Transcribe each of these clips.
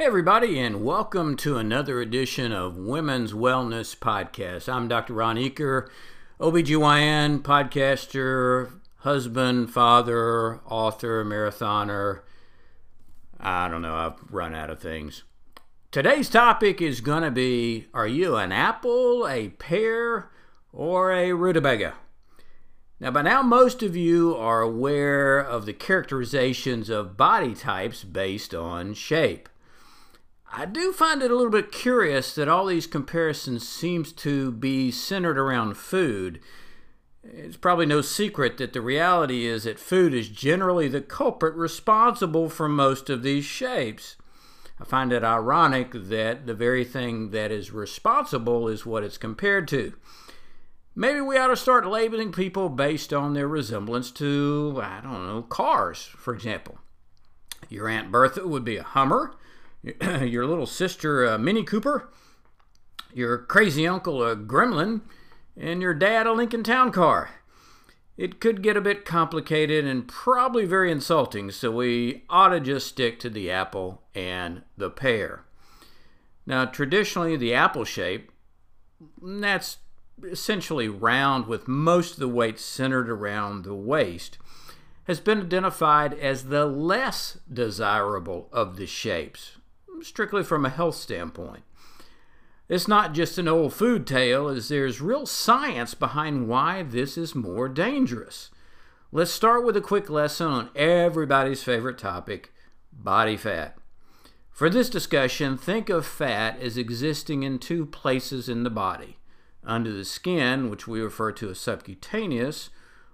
Hey, everybody, and welcome to another edition of Women's Wellness Podcast. I'm Dr. Ron Eaker, OBGYN, podcaster, husband, father, author, marathoner. I don't know, I've run out of things. Today's topic is going to be Are you an apple, a pear, or a rutabaga? Now, by now, most of you are aware of the characterizations of body types based on shape. I do find it a little bit curious that all these comparisons seems to be centered around food. It's probably no secret that the reality is that food is generally the culprit responsible for most of these shapes. I find it ironic that the very thing that is responsible is what it's compared to. Maybe we ought to start labeling people based on their resemblance to, I don't know, cars, for example. Your Aunt Bertha would be a Hummer. your little sister, uh, a Mini Cooper, your crazy uncle, a Gremlin, and your dad, a Lincoln Town Car. It could get a bit complicated and probably very insulting, so we ought to just stick to the apple and the pear. Now, traditionally, the apple shape, that's essentially round with most of the weight centered around the waist, has been identified as the less desirable of the shapes strictly from a health standpoint. It's not just an old food tale, as there's real science behind why this is more dangerous. Let's start with a quick lesson on everybody's favorite topic body fat. For this discussion, think of fat as existing in two places in the body under the skin, which we refer to as subcutaneous,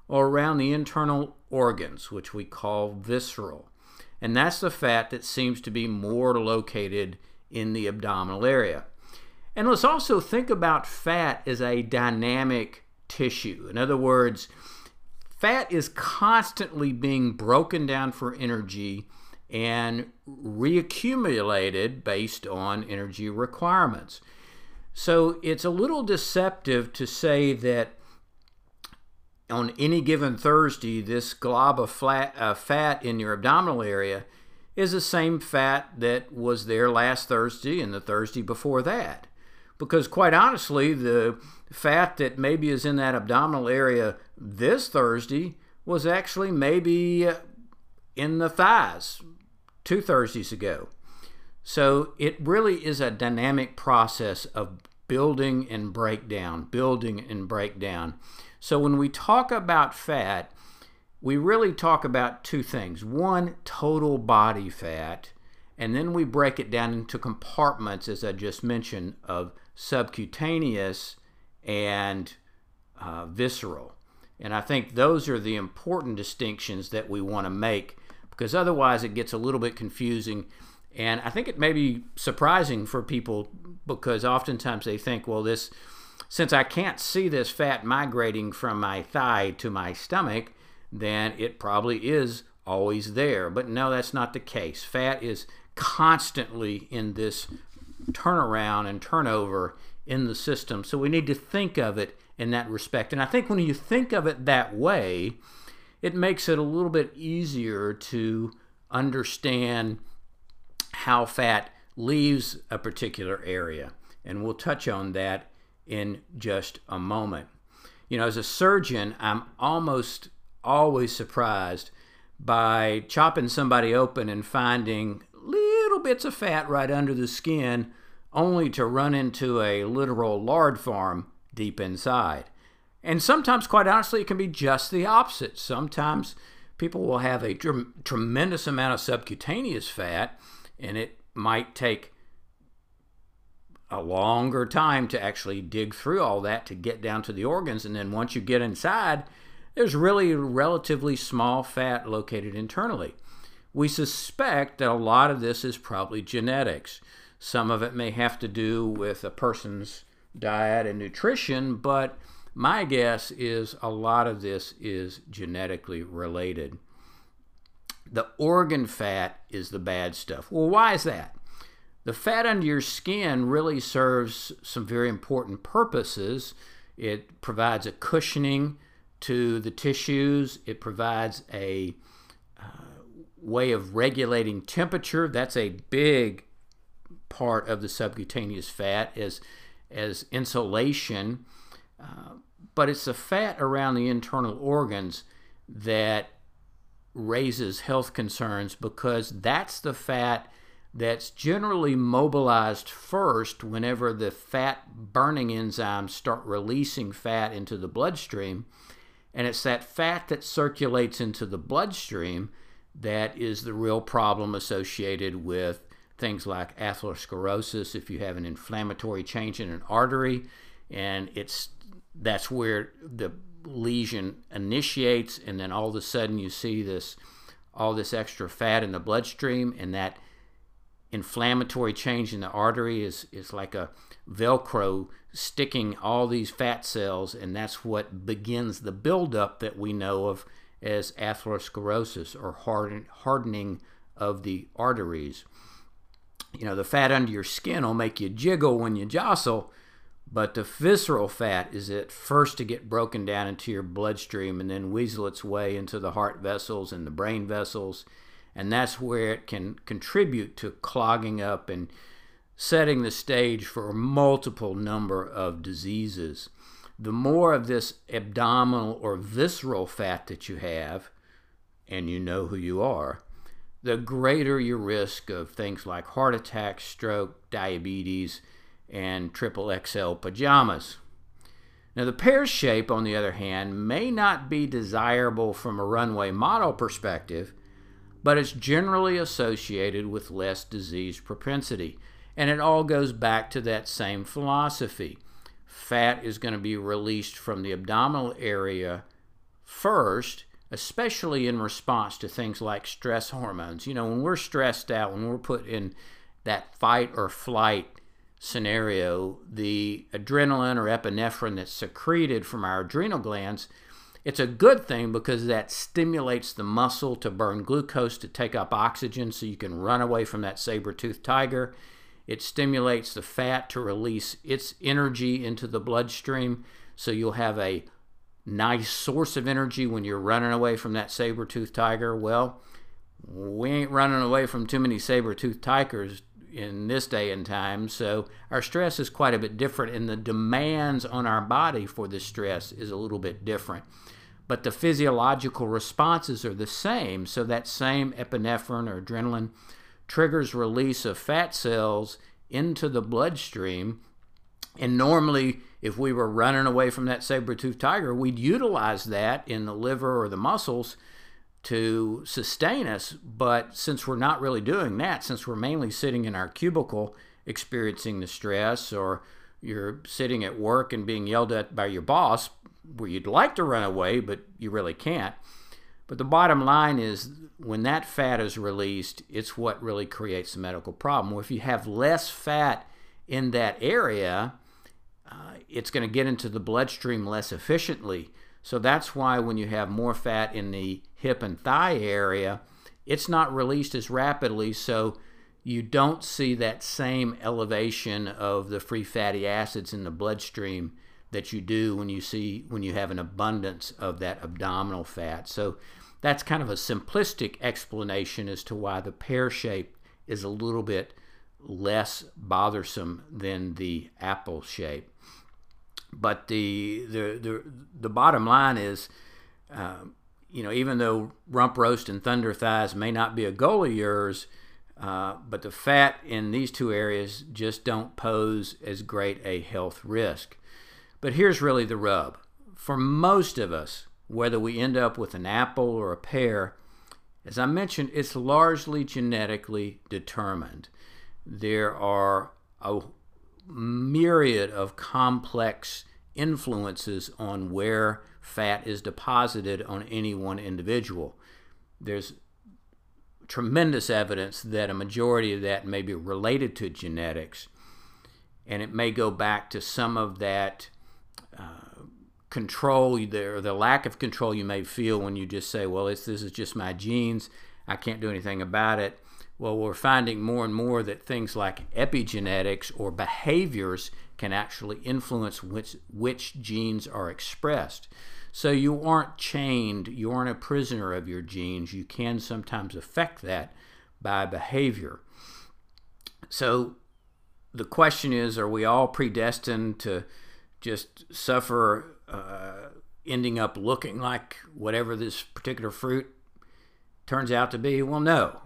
or around the internal organs, which we call visceral and that's the fat that seems to be more located in the abdominal area. And let's also think about fat as a dynamic tissue. In other words, fat is constantly being broken down for energy and reaccumulated based on energy requirements. So it's a little deceptive to say that on any given Thursday, this glob of flat, uh, fat in your abdominal area is the same fat that was there last Thursday and the Thursday before that. Because quite honestly, the fat that maybe is in that abdominal area this Thursday was actually maybe in the thighs two Thursdays ago. So it really is a dynamic process of building and breakdown, building and breakdown. So when we talk about fat, we really talk about two things. One, total body fat, and then we break it down into compartments, as I just mentioned, of subcutaneous and uh, visceral. And I think those are the important distinctions that we want to make because otherwise it gets a little bit confusing. And I think it may be surprising for people because oftentimes they think, well, this since I can't see this fat migrating from my thigh to my stomach, then it probably is always there. But no, that's not the case. Fat is constantly in this turnaround and turnover in the system. So we need to think of it in that respect. And I think when you think of it that way, it makes it a little bit easier to understand how fat leaves a particular area. And we'll touch on that in just a moment. You know, as a surgeon, I'm almost always surprised by chopping somebody open and finding little bits of fat right under the skin, only to run into a literal lard farm deep inside. And sometimes, quite honestly, it can be just the opposite. Sometimes people will have a tremendous amount of subcutaneous fat, and it might take a longer time to actually dig through all that to get down to the organs. And then once you get inside, there's really relatively small fat located internally. We suspect that a lot of this is probably genetics. Some of it may have to do with a person's diet and nutrition, but my guess is a lot of this is genetically related. The organ fat is the bad stuff. Well, why is that? The fat under your skin really serves some very important purposes. It provides a cushioning to the tissues, it provides a uh, way of regulating temperature. That's a big part of the subcutaneous fat as, as insulation. Uh, but it's the fat around the internal organs that raises health concerns because that's the fat that's generally mobilized first whenever the fat burning enzymes start releasing fat into the bloodstream. And it's that fat that circulates into the bloodstream that is the real problem associated with things like atherosclerosis if you have an inflammatory change in an artery and it's that's where the lesion initiates and then all of a sudden you see this all this extra fat in the bloodstream and that inflammatory change in the artery is, is like a velcro sticking all these fat cells and that's what begins the buildup that we know of as atherosclerosis or harden, hardening of the arteries you know the fat under your skin will make you jiggle when you jostle but the visceral fat is at first to get broken down into your bloodstream and then weasel its way into the heart vessels and the brain vessels. And that's where it can contribute to clogging up and setting the stage for a multiple number of diseases. The more of this abdominal or visceral fat that you have, and you know who you are, the greater your risk of things like heart attack, stroke, diabetes, and triple XL pajamas. Now, the pear shape, on the other hand, may not be desirable from a runway model perspective, but it's generally associated with less disease propensity. And it all goes back to that same philosophy. Fat is going to be released from the abdominal area first, especially in response to things like stress hormones. You know, when we're stressed out, when we're put in that fight or flight scenario, the adrenaline or epinephrine that's secreted from our adrenal glands, it's a good thing because that stimulates the muscle to burn glucose to take up oxygen so you can run away from that saber-toothed tiger. It stimulates the fat to release its energy into the bloodstream so you'll have a nice source of energy when you're running away from that saber-toothed tiger. Well, we ain't running away from too many saber-toothed tigers in this day and time. So our stress is quite a bit different, and the demands on our body for this stress is a little bit different. But the physiological responses are the same. So that same epinephrine or adrenaline triggers release of fat cells into the bloodstream. And normally, if we were running away from that saber-toothed tiger, we'd utilize that in the liver or the muscles to sustain us. But since we're not really doing that, since we're mainly sitting in our cubicle experiencing the stress, or you're sitting at work and being yelled at by your boss, where you'd like to run away, but you really can't. But the bottom line is when that fat is released, it's what really creates the medical problem. Well, if you have less fat in that area, uh, it's going to get into the bloodstream less efficiently. So that's why when you have more fat in the hip and thigh area, it's not released as rapidly. So you don't see that same elevation of the free fatty acids in the bloodstream that you do when you see when you have an abundance of that abdominal fat. So that's kind of a simplistic explanation as to why the pear shape is a little bit less bothersome than the apple shape. But the the the, the bottom line is, uh, you know, even though rump roast and thunder thighs may not be a goal of yours, uh, but the fat in these two areas just don't pose as great a health risk. But here's really the rub. For most of us, whether we end up with an apple or a pear, as I mentioned, it's largely genetically determined. There are a myriad of complex influences on where fat is deposited on any one individual. There's tremendous evidence that a majority of that may be related to genetics, and it may go back to some of that uh, control there, the lack of control you may feel when you just say, "Well, this is just my genes. I can't do anything about it." Well, we're finding more and more that things like epigenetics or behaviors can actually influence which, which genes are expressed. So you aren't chained, you aren't a prisoner of your genes. You can sometimes affect that by behavior. So the question is are we all predestined to just suffer, uh, ending up looking like whatever this particular fruit turns out to be? Well, no.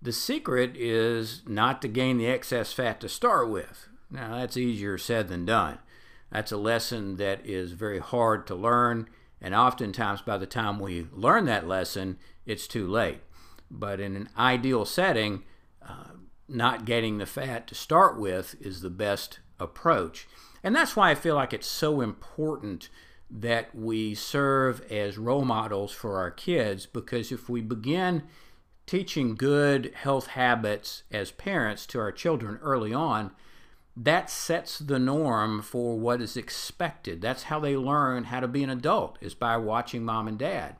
The secret is not to gain the excess fat to start with. Now, that's easier said than done. That's a lesson that is very hard to learn, and oftentimes by the time we learn that lesson, it's too late. But in an ideal setting, uh, not getting the fat to start with is the best approach. And that's why I feel like it's so important that we serve as role models for our kids because if we begin teaching good health habits as parents to our children early on, that sets the norm for what is expected. That's how they learn how to be an adult is by watching mom and dad.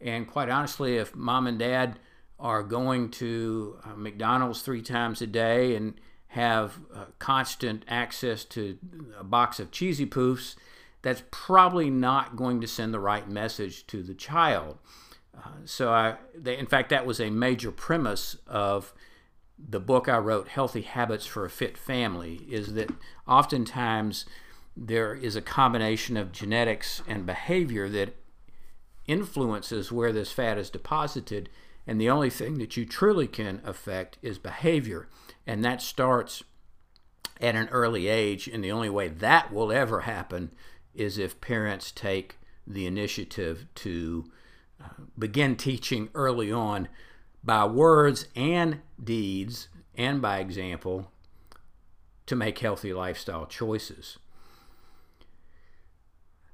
And quite honestly, if mom and dad are going to uh, McDonald's three times a day and have uh, constant access to a box of cheesy poofs, that's probably not going to send the right message to the child. So I, they, in fact, that was a major premise of the book I wrote, Healthy Habits for a Fit Family, is that oftentimes there is a combination of genetics and behavior that influences where this fat is deposited. And the only thing that you truly can affect is behavior. And that starts at an early age. And the only way that will ever happen is if parents take the initiative to begin teaching early on by words and deeds and by example to make healthy lifestyle choices.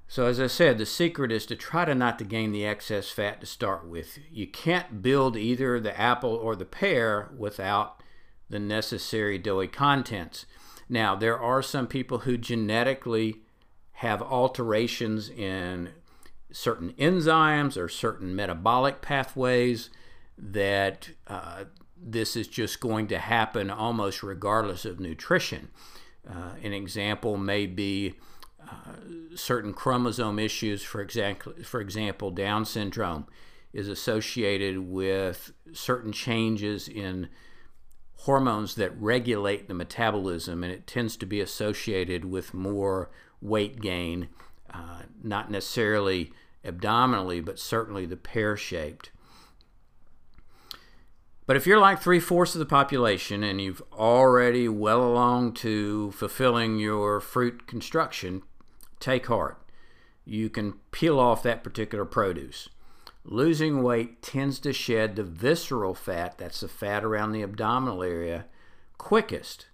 So as I said, the secret is to try to not to gain the excess fat to start with. You can't build either the apple or the pear without the necessary doughy contents. Now, there are some people who genetically have alterations in certain enzymes or certain metabolic pathways that uh, this is just going to happen almost regardless of nutrition. Uh, an example may be uh, certain chromosome issues, for example, for example, Down syndrome is associated with certain changes in hormones that regulate the metabolism, and it tends to be associated with more weight gain uh, not necessarily abdominally, but certainly the pear shaped. But if you're like three fourths of the population and you've already well along to fulfilling your fruit construction, take heart. You can peel off that particular produce. Losing weight tends to shed the visceral fat, that's the fat around the abdominal area, quickest.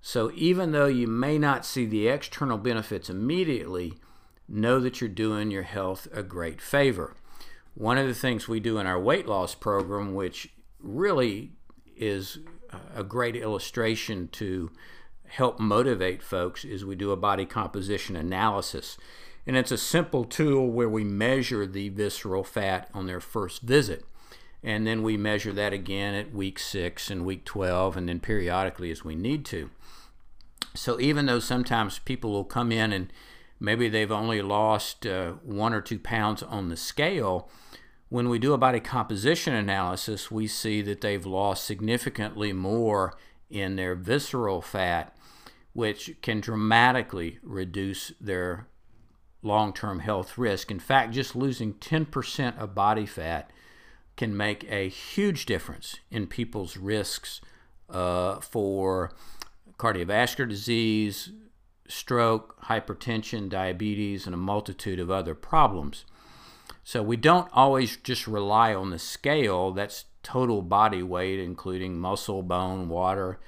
So even though you may not see the external benefits immediately, know that you're doing your health a great favor. One of the things we do in our weight loss program, which really is a great illustration to help motivate folks, is we do a body composition analysis. And it's a simple tool where we measure the visceral fat on their first visit. And then we measure that again at week six and week 12, and then periodically as we need to. So even though sometimes people will come in and maybe they've only lost uh, one or two pounds on the scale. When we do a body composition analysis, we see that they've lost significantly more in their visceral fat, which can dramatically reduce their long term health risk. In fact, just losing 10% of body fat can make a huge difference in people's risks uh, for cardiovascular disease, stroke, hypertension, diabetes, and a multitude of other problems. So we don't always just rely on the scale, that's total body weight, including muscle, bone, water.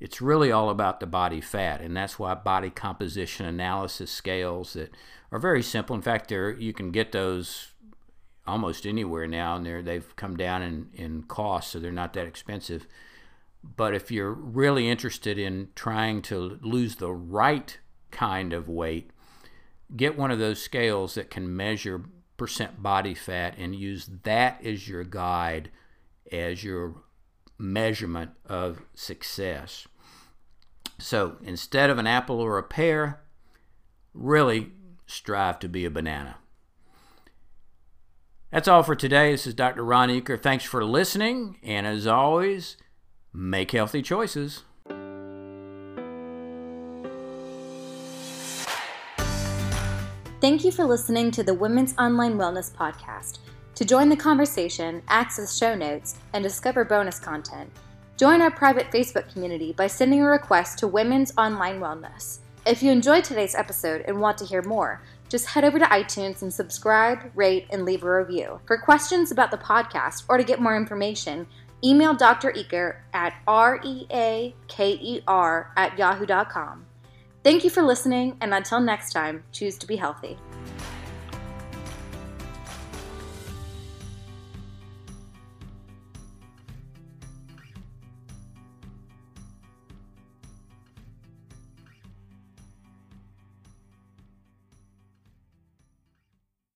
It's really all about the body fat, and that's why body composition analysis scales that are very simple. In fact, there you can get those almost anywhere now, and they've come down in, in cost, so they're not that expensive. But if you're really interested in trying to lose the right kind of weight, get one of those scales that can measure percent body fat and use that as your guide, as your measurement of success. So instead of an apple or a pear, really strive to be a banana. That's all for today. This is Dr. Ron Eaker. Thanks for listening, and as always, make healthy choices. Thank you for listening to the Women's Online Wellness Podcast. To join the conversation, access show notes, and discover bonus content, join our private Facebook community by sending a request to Women's Online Wellness. If you enjoyed today's episode and want to hear more, just head over to iTunes and subscribe, rate, and leave a review. For questions about the podcast or to get more information, email Dr. Eaker at R-E-A-K-E-R at yahoo.com. Thank you for listening, and until next time, choose to be healthy.